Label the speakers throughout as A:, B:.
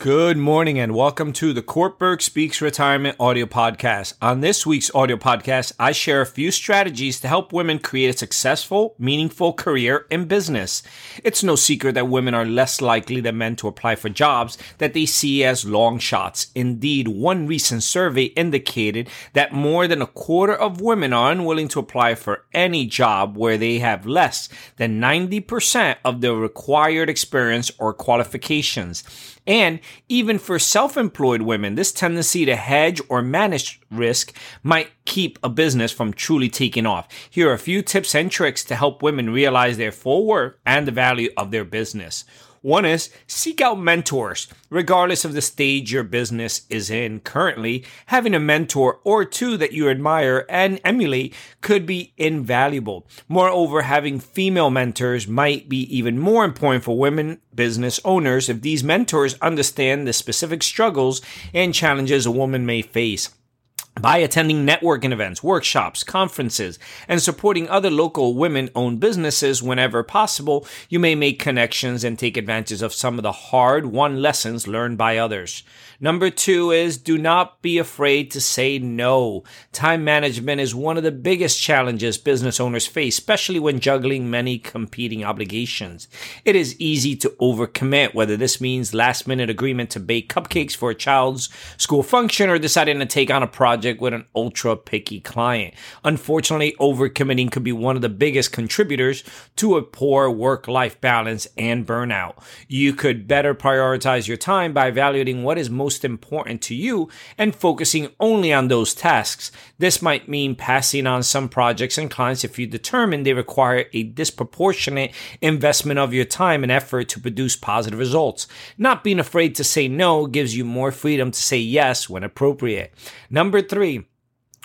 A: Good morning and welcome to the Cortburg Speaks Retirement audio podcast. On this week's audio podcast, I share a few strategies to help women create a successful, meaningful career in business. It's no secret that women are less likely than men to apply for jobs that they see as long shots. Indeed, one recent survey indicated that more than a quarter of women are unwilling to apply for any job where they have less than 90% of the required experience or qualifications. And even for self employed women, this tendency to hedge or manage risk might keep a business from truly taking off. Here are a few tips and tricks to help women realize their full worth and the value of their business. One is seek out mentors. Regardless of the stage your business is in currently, having a mentor or two that you admire and emulate could be invaluable. Moreover, having female mentors might be even more important for women business owners if these mentors understand the specific struggles and challenges a woman may face by attending networking events, workshops, conferences, and supporting other local women owned businesses whenever possible, you may make connections and take advantage of some of the hard won lessons learned by others. Number two is do not be afraid to say no. Time management is one of the biggest challenges business owners face, especially when juggling many competing obligations. It is easy to overcommit, whether this means last minute agreement to bake cupcakes for a child's school function or deciding to take on a project with an ultra picky client. Unfortunately, overcommitting could be one of the biggest contributors to a poor work life balance and burnout. You could better prioritize your time by evaluating what is most most important to you and focusing only on those tasks. This might mean passing on some projects and clients if you determine they require a disproportionate investment of your time and effort to produce positive results. Not being afraid to say no gives you more freedom to say yes when appropriate. Number three,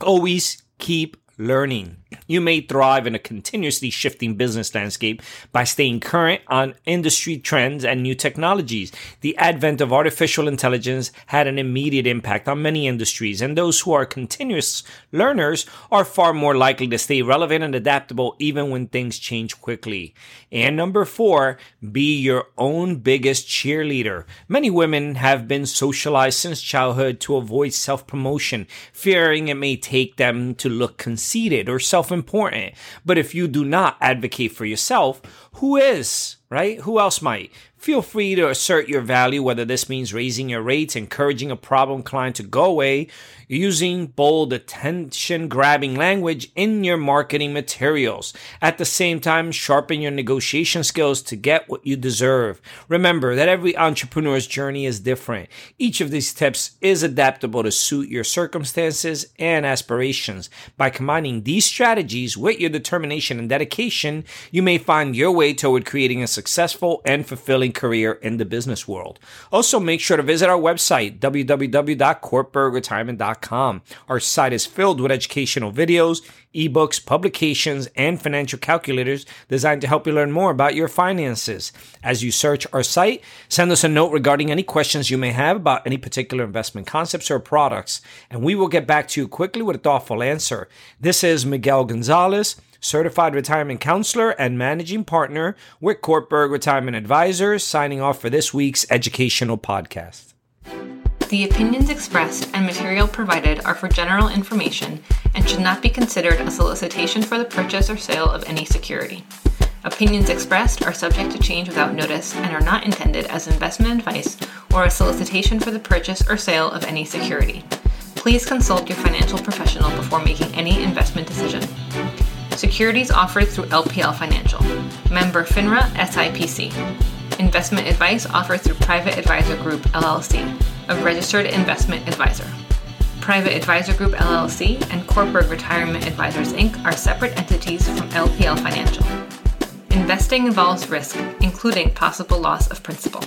A: always keep learning. You may thrive in a continuously shifting business landscape by staying current on industry trends and new technologies. The advent of artificial intelligence had an immediate impact on many industries, and those who are continuous learners are far more likely to stay relevant and adaptable even when things change quickly. And number four, be your own biggest cheerleader. Many women have been socialized since childhood to avoid self promotion, fearing it may take them to look conceited or self important. But if you do not advocate for yourself, who is, right? Who else might? Feel free to assert your value, whether this means raising your rates, encouraging a problem client to go away, using bold, attention grabbing language in your marketing materials. At the same time, sharpen your negotiation skills to get what you deserve. Remember that every entrepreneur's journey is different. Each of these tips is adaptable to suit your circumstances and aspirations. By combining these strategies with your determination and dedication, you may find your way toward creating a successful and fulfilling career in the business world. Also, make sure to visit our website, www.cortburgretirement.com. Our site is filled with educational videos, ebooks, publications, and financial calculators designed to help you learn more about your finances. As you search our site, send us a note regarding any questions you may have about any particular investment concepts or products, and we will get back to you quickly with a thoughtful answer. This is Miguel Gonzalez certified retirement counselor and managing partner with Cortburg Retirement Advisors, signing off for this week's educational podcast.
B: The opinions expressed and material provided are for general information and should not be considered a solicitation for the purchase or sale of any security. Opinions expressed are subject to change without notice and are not intended as investment advice or a solicitation for the purchase or sale of any security. Please consult your financial professional before making any investment decision. Securities offered through LPL Financial. Member FINRA SIPC. Investment advice offered through Private Advisor Group LLC, a registered investment advisor. Private Advisor Group LLC and Cortburg Retirement Advisors Inc. are separate entities from LPL Financial. Investing involves risk, including possible loss of principal.